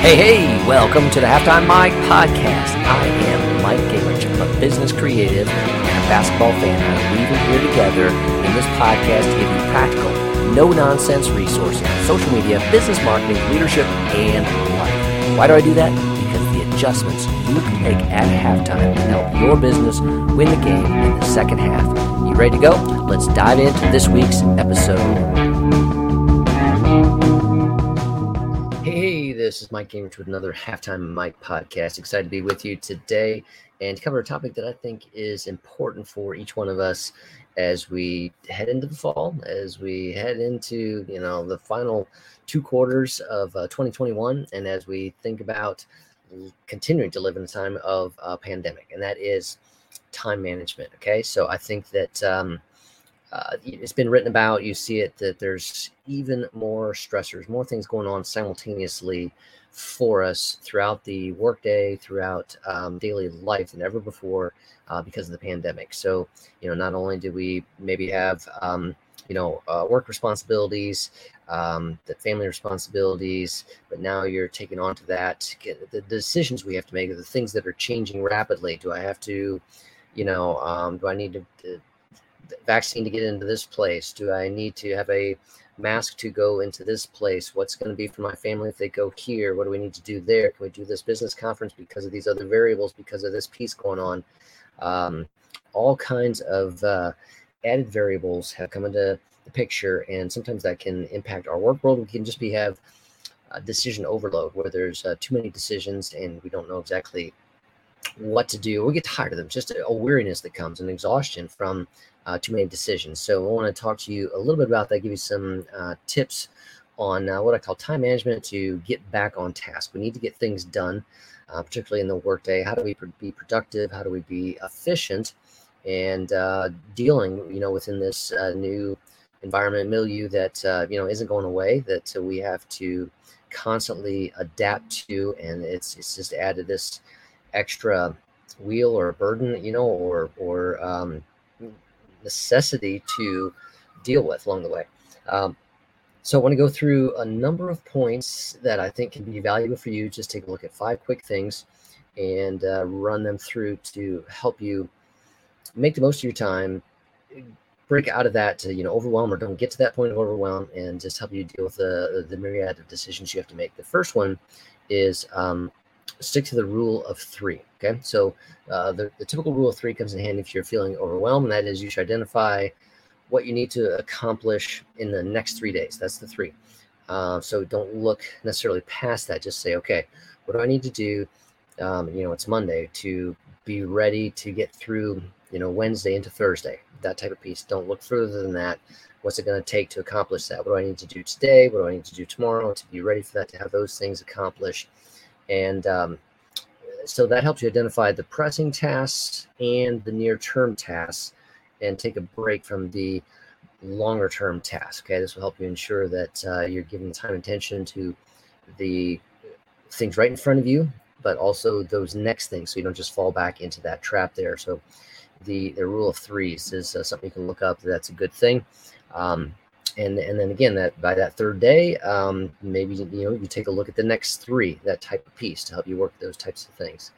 Hey, hey, welcome to the Halftime Mike podcast. I am Mike Gingerich. I'm a business creative and a basketball fan. I'm weaving here together in this podcast to give you practical, no nonsense resources on social media, business marketing, leadership, and life. Why do I do that? Because the adjustments you can make at halftime can help your business win the game in the second half. You ready to go? Let's dive into this week's episode. This is Mike Gingerich with another Halftime Mike podcast. Excited to be with you today and cover a topic that I think is important for each one of us as we head into the fall, as we head into you know the final two quarters of uh, 2021, and as we think about continuing to live in a time of uh, pandemic, and that is time management. Okay, so I think that. Um, uh, it's been written about. You see it that there's even more stressors, more things going on simultaneously for us throughout the workday, throughout um, daily life than ever before uh, because of the pandemic. So, you know, not only do we maybe have, um, you know, uh, work responsibilities, um, the family responsibilities, but now you're taking on to that the decisions we have to make, the things that are changing rapidly. Do I have to, you know, um, do I need to, to vaccine to get into this place? Do I need to have a mask to go into this place? What's going to be for my family if they go here? What do we need to do there? Can we do this business conference because of these other variables, because of this piece going on? Um, all kinds of uh, added variables have come into the picture, and sometimes that can impact our work world. We can just be have decision overload where there's uh, too many decisions and we don't know exactly what to do. We get tired of them. Just a, a weariness that comes and exhaustion from uh, too many decisions. So I want to talk to you a little bit about that, give you some uh, tips on uh, what I call time management to get back on task. We need to get things done, uh, particularly in the workday. How do we be productive? How do we be efficient? And uh, dealing, you know, within this uh, new environment milieu that you know isn't going away. That we have to constantly adapt to, and it's it's just added this extra wheel or burden, you know, or or um, necessity to deal with along the way. Um, so I want to go through a number of points that I think can be valuable for you. Just take a look at five quick things and uh, run them through to help you make the most of your time, break out of that to, you know overwhelm or don't get to that point of overwhelm, and just help you deal with the the myriad of decisions you have to make. The first one is um, stick to the rule of three. Okay, so uh, the, the typical rule of three comes in handy if you're feeling overwhelmed, and that is you should identify what you need to accomplish in the next three days. That's the three. Uh, so don't look necessarily past that. Just say, okay, what do I need to do? Um, you know, it's Monday to be ready to get through, you know, Wednesday into Thursday, that type of piece. Don't look further than that. What's it going to take to accomplish that? What do I need to do today? What do I need to do tomorrow to be ready for that, to have those things accomplished? And um, so that helps you identify the pressing tasks and the near term tasks and take a break from the longer term tasks. Okay, this will help you ensure that uh, you're giving time and attention to the things right in front of you, but also those next things so you don't just fall back into that trap there. So the, the rule of threes is uh, something you can look up. That's a good thing. Um, and and then again that by that third day um, maybe you know you take a look at the next three that type of piece to help you work those types of things.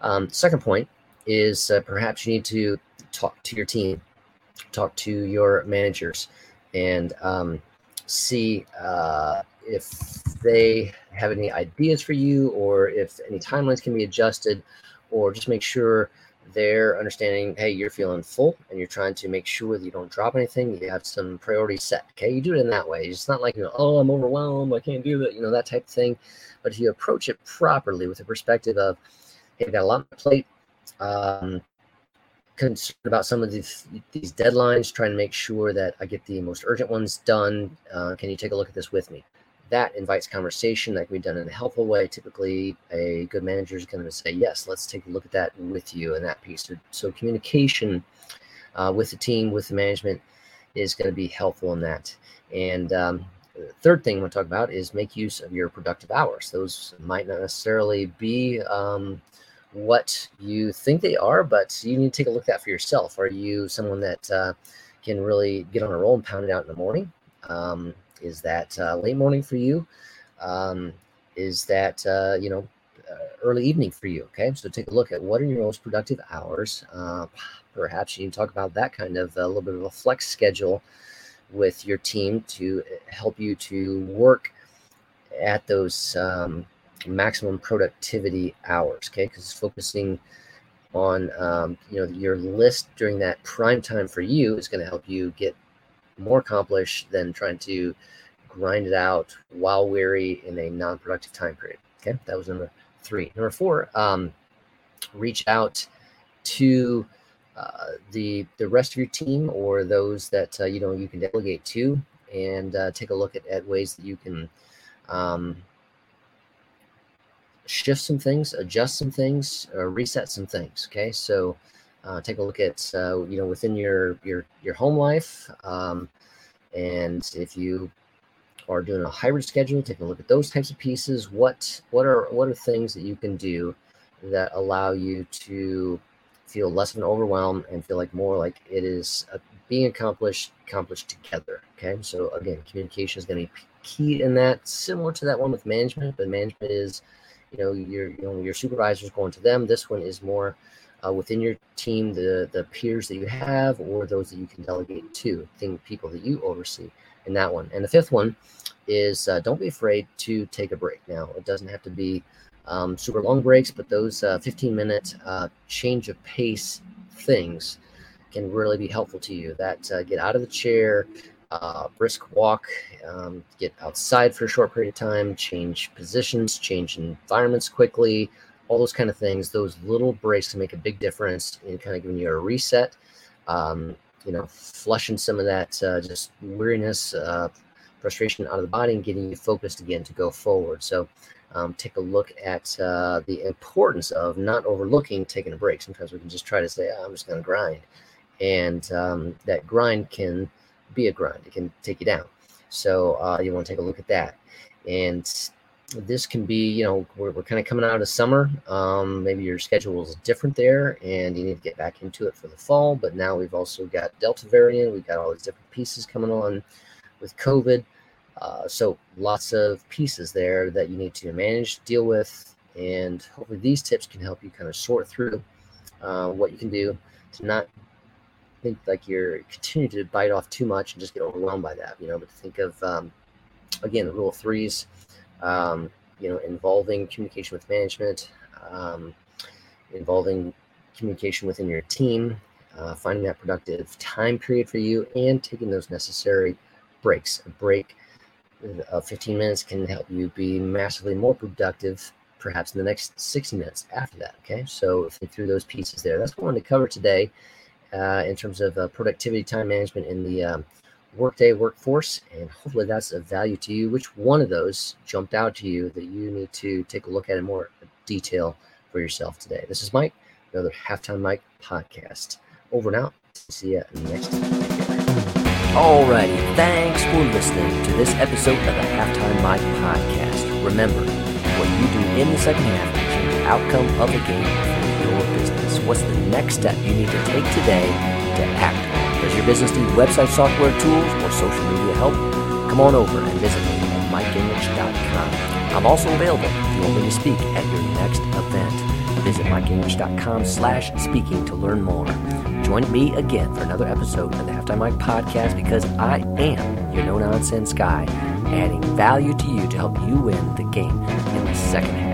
Um, second point is uh, perhaps you need to talk to your team talk to your managers and um, see uh, if they have any ideas for you or if any timelines can be adjusted or just make sure they're understanding, hey, you're feeling full and you're trying to make sure that you don't drop anything. You have some priorities set. Okay. You do it in that way. It's not like, you know, oh, I'm overwhelmed. I can't do that, you know, that type of thing. But if you approach it properly with the perspective of, hey, I've got a lot on my plate, um, concerned about some of these, these deadlines, trying to make sure that I get the most urgent ones done. Uh, can you take a look at this with me? That invites conversation that can be done in a helpful way. Typically, a good manager is going to say, Yes, let's take a look at that with you and that piece. So, so communication uh, with the team, with the management is going to be helpful in that. And um, third thing I want to talk about is make use of your productive hours. Those might not necessarily be um, what you think they are, but you need to take a look at that for yourself. Are you someone that uh, can really get on a roll and pound it out in the morning? Um, is that uh, late morning for you? Um, is that uh, you know uh, early evening for you. Okay, so take a look at what are your most productive hours. Uh, perhaps you can talk about that kind of a little bit of a flex schedule with your team to help you to work at those um, maximum productivity hours. Okay, because focusing on um, you know your list during that prime time for you is going to help you get more accomplished than trying to grind it out while weary in a non-productive time period. Okay, that was number three. Number four, um, reach out to uh, the the rest of your team or those that uh, you know you can delegate to, and uh, take a look at, at ways that you can um, shift some things, adjust some things, reset some things. Okay, so uh, take a look at uh, you know within your your your home life, um, and if you are doing a hybrid schedule, take a look at those types of pieces. What what are what are things that you can do that allow you to feel less of an overwhelm and feel like more like it is uh, being accomplished accomplished together. Okay, so again, communication is going to be key in that, similar to that one with management, but management is you know your you know your supervisors going to them. This one is more uh, within your team, the the peers that you have, or those that you can delegate to, think people that you oversee in that one. And the fifth one is uh, don't be afraid to take a break. Now, it doesn't have to be um, super long breaks, but those uh, 15 minute uh, change of pace things can really be helpful to you. That uh, get out of the chair, uh, brisk walk, um, get outside for a short period of time, change positions, change environments quickly, all those kind of things. Those little breaks can make a big difference in kind of giving you a reset. Um, you know, flushing some of that uh, just weariness, uh, frustration out of the body, and getting you focused again to go forward. So, um, take a look at uh, the importance of not overlooking taking a break. Sometimes we can just try to say, oh, "I'm just going to grind," and um, that grind can be a grind. It can take you down. So uh, you want to take a look at that. And this can be, you know, we're, we're kind of coming out of summer. Um, maybe your schedule is different there and you need to get back into it for the fall. But now we've also got Delta variant. We've got all these different pieces coming on with COVID. Uh, so lots of pieces there that you need to manage, deal with, and hopefully these tips can help you kind of sort through uh, what you can do to not think like you're continue to bite off too much and just get overwhelmed by that, you know. But think of um, again the rule of threes, um, you know, involving communication with management, um, involving communication within your team, uh, finding that productive time period for you, and taking those necessary breaks. A break of 15 minutes can help you be massively more productive perhaps in the next 60 minutes after that okay so through those pieces there that's what i wanted to cover today uh, in terms of uh, productivity, time management in the um, workday workforce. And hopefully that's of value to you. Which one of those jumped out to you that you need to take a look at in more detail for yourself today? This is Mike, another Halftime Mike podcast. Over out. See you next time. Alrighty, thanks for listening to this episode of the Halftime Mike podcast. Remember, what you do in the second half can change the outcome of the game for your business? What's the next step you need to take today to act? Does your business need website software tools or social media help? Come on over and visit me at mikegingerich.com. I'm also available if you want me to speak at your next event. Visit mikegingerich.com slash speaking to learn more. Join me again for another episode of the Halftime Mike podcast because I am your no-nonsense guy, adding value to you to help you win the game in the second half.